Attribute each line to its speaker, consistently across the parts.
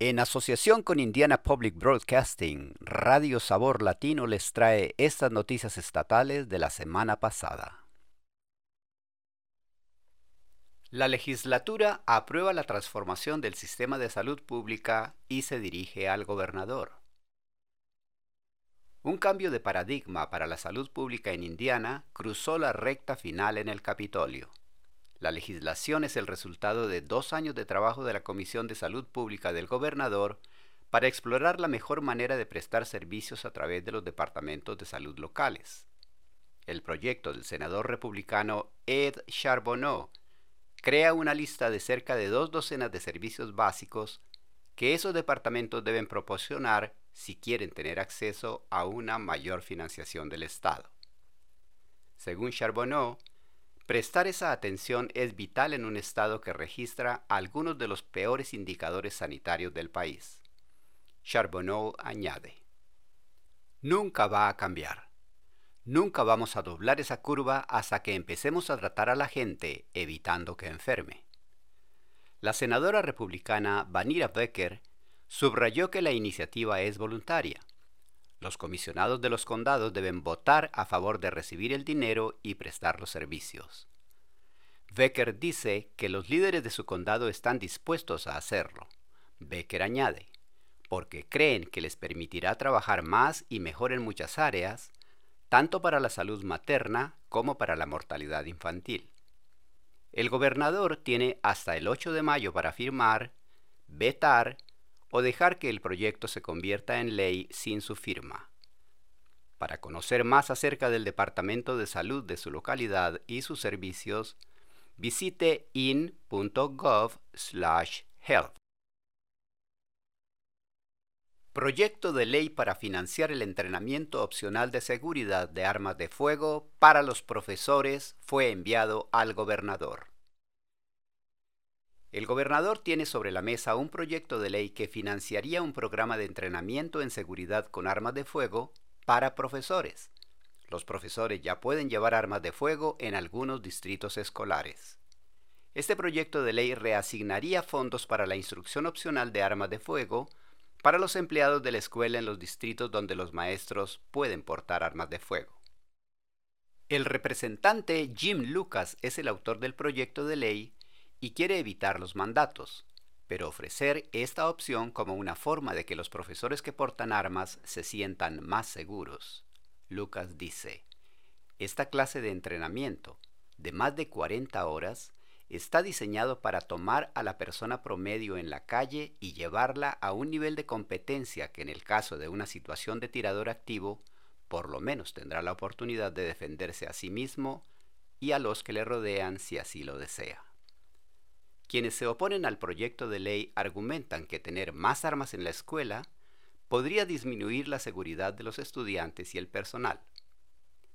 Speaker 1: En asociación con Indiana Public Broadcasting, Radio Sabor Latino les trae estas noticias estatales de la semana pasada. La legislatura aprueba la transformación del sistema de salud pública y se dirige al gobernador. Un cambio de paradigma para la salud pública en Indiana cruzó la recta final en el Capitolio. La legislación es el resultado de dos años de trabajo de la Comisión de Salud Pública del Gobernador para explorar la mejor manera de prestar servicios a través de los departamentos de salud locales. El proyecto del senador republicano Ed Charbonneau crea una lista de cerca de dos docenas de servicios básicos que esos departamentos deben proporcionar si quieren tener acceso a una mayor financiación del Estado. Según Charbonneau, Prestar esa atención es vital en un estado que registra algunos de los peores indicadores sanitarios del país. Charbonneau añade, Nunca va a cambiar. Nunca vamos a doblar esa curva hasta que empecemos a tratar a la gente evitando que enferme. La senadora republicana Vanira Becker subrayó que la iniciativa es voluntaria los comisionados de los condados deben votar a favor de recibir el dinero y prestar los servicios. Becker dice que los líderes de su condado están dispuestos a hacerlo. Becker añade, porque creen que les permitirá trabajar más y mejor en muchas áreas, tanto para la salud materna como para la mortalidad infantil. El gobernador tiene hasta el 8 de mayo para firmar, vetar o dejar que el proyecto se convierta en ley sin su firma. Para conocer más acerca del Departamento de Salud de su localidad y sus servicios, visite in.gov/health. Proyecto de ley para financiar el entrenamiento opcional de seguridad de armas de fuego para los profesores fue enviado al gobernador. El gobernador tiene sobre la mesa un proyecto de ley que financiaría un programa de entrenamiento en seguridad con armas de fuego para profesores. Los profesores ya pueden llevar armas de fuego en algunos distritos escolares. Este proyecto de ley reasignaría fondos para la instrucción opcional de armas de fuego para los empleados de la escuela en los distritos donde los maestros pueden portar armas de fuego. El representante Jim Lucas es el autor del proyecto de ley y quiere evitar los mandatos, pero ofrecer esta opción como una forma de que los profesores que portan armas se sientan más seguros. Lucas dice, esta clase de entrenamiento, de más de 40 horas, está diseñado para tomar a la persona promedio en la calle y llevarla a un nivel de competencia que en el caso de una situación de tirador activo, por lo menos tendrá la oportunidad de defenderse a sí mismo y a los que le rodean si así lo desea. Quienes se oponen al proyecto de ley argumentan que tener más armas en la escuela podría disminuir la seguridad de los estudiantes y el personal.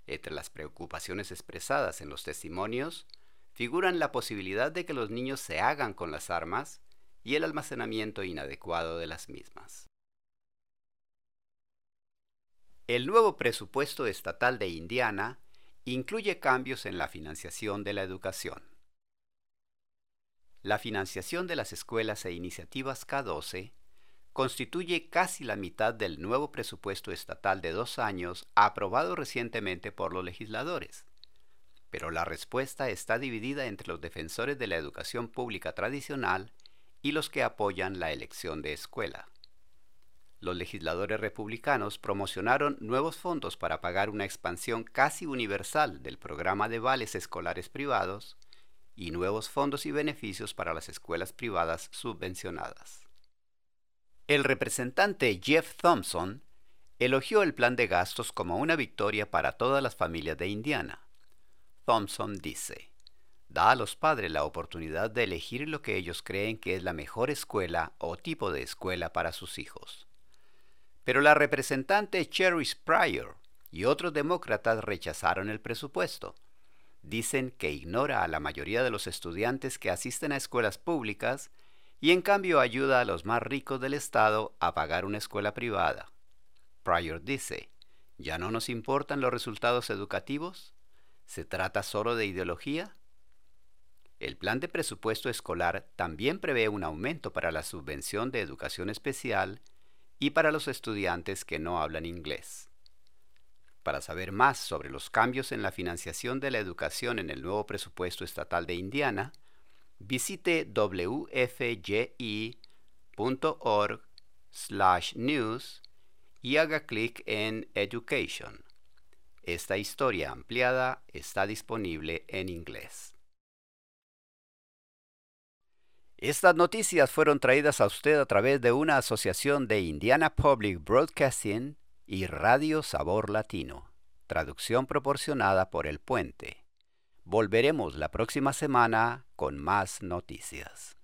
Speaker 1: Entre las preocupaciones expresadas en los testimonios figuran la posibilidad de que los niños se hagan con las armas y el almacenamiento inadecuado de las mismas. El nuevo presupuesto estatal de Indiana incluye cambios en la financiación de la educación. La financiación de las escuelas e iniciativas K12 constituye casi la mitad del nuevo presupuesto estatal de dos años aprobado recientemente por los legisladores. Pero la respuesta está dividida entre los defensores de la educación pública tradicional y los que apoyan la elección de escuela. Los legisladores republicanos promocionaron nuevos fondos para pagar una expansión casi universal del programa de vales escolares privados, y nuevos fondos y beneficios para las escuelas privadas subvencionadas. El representante Jeff Thompson elogió el plan de gastos como una victoria para todas las familias de Indiana. Thompson dice, da a los padres la oportunidad de elegir lo que ellos creen que es la mejor escuela o tipo de escuela para sus hijos. Pero la representante Cherry Pryor y otros demócratas rechazaron el presupuesto dicen que ignora a la mayoría de los estudiantes que asisten a escuelas públicas y en cambio ayuda a los más ricos del Estado a pagar una escuela privada. Pryor dice, ¿ya no nos importan los resultados educativos? ¿Se trata solo de ideología? El plan de presupuesto escolar también prevé un aumento para la subvención de educación especial y para los estudiantes que no hablan inglés. Para saber más sobre los cambios en la financiación de la educación en el nuevo presupuesto estatal de Indiana, visite wfji.org/news y haga clic en Education. Esta historia ampliada está disponible en inglés. Estas noticias fueron traídas a usted a través de una asociación de Indiana Public Broadcasting y Radio Sabor Latino, traducción proporcionada por El Puente. Volveremos la próxima semana con más noticias.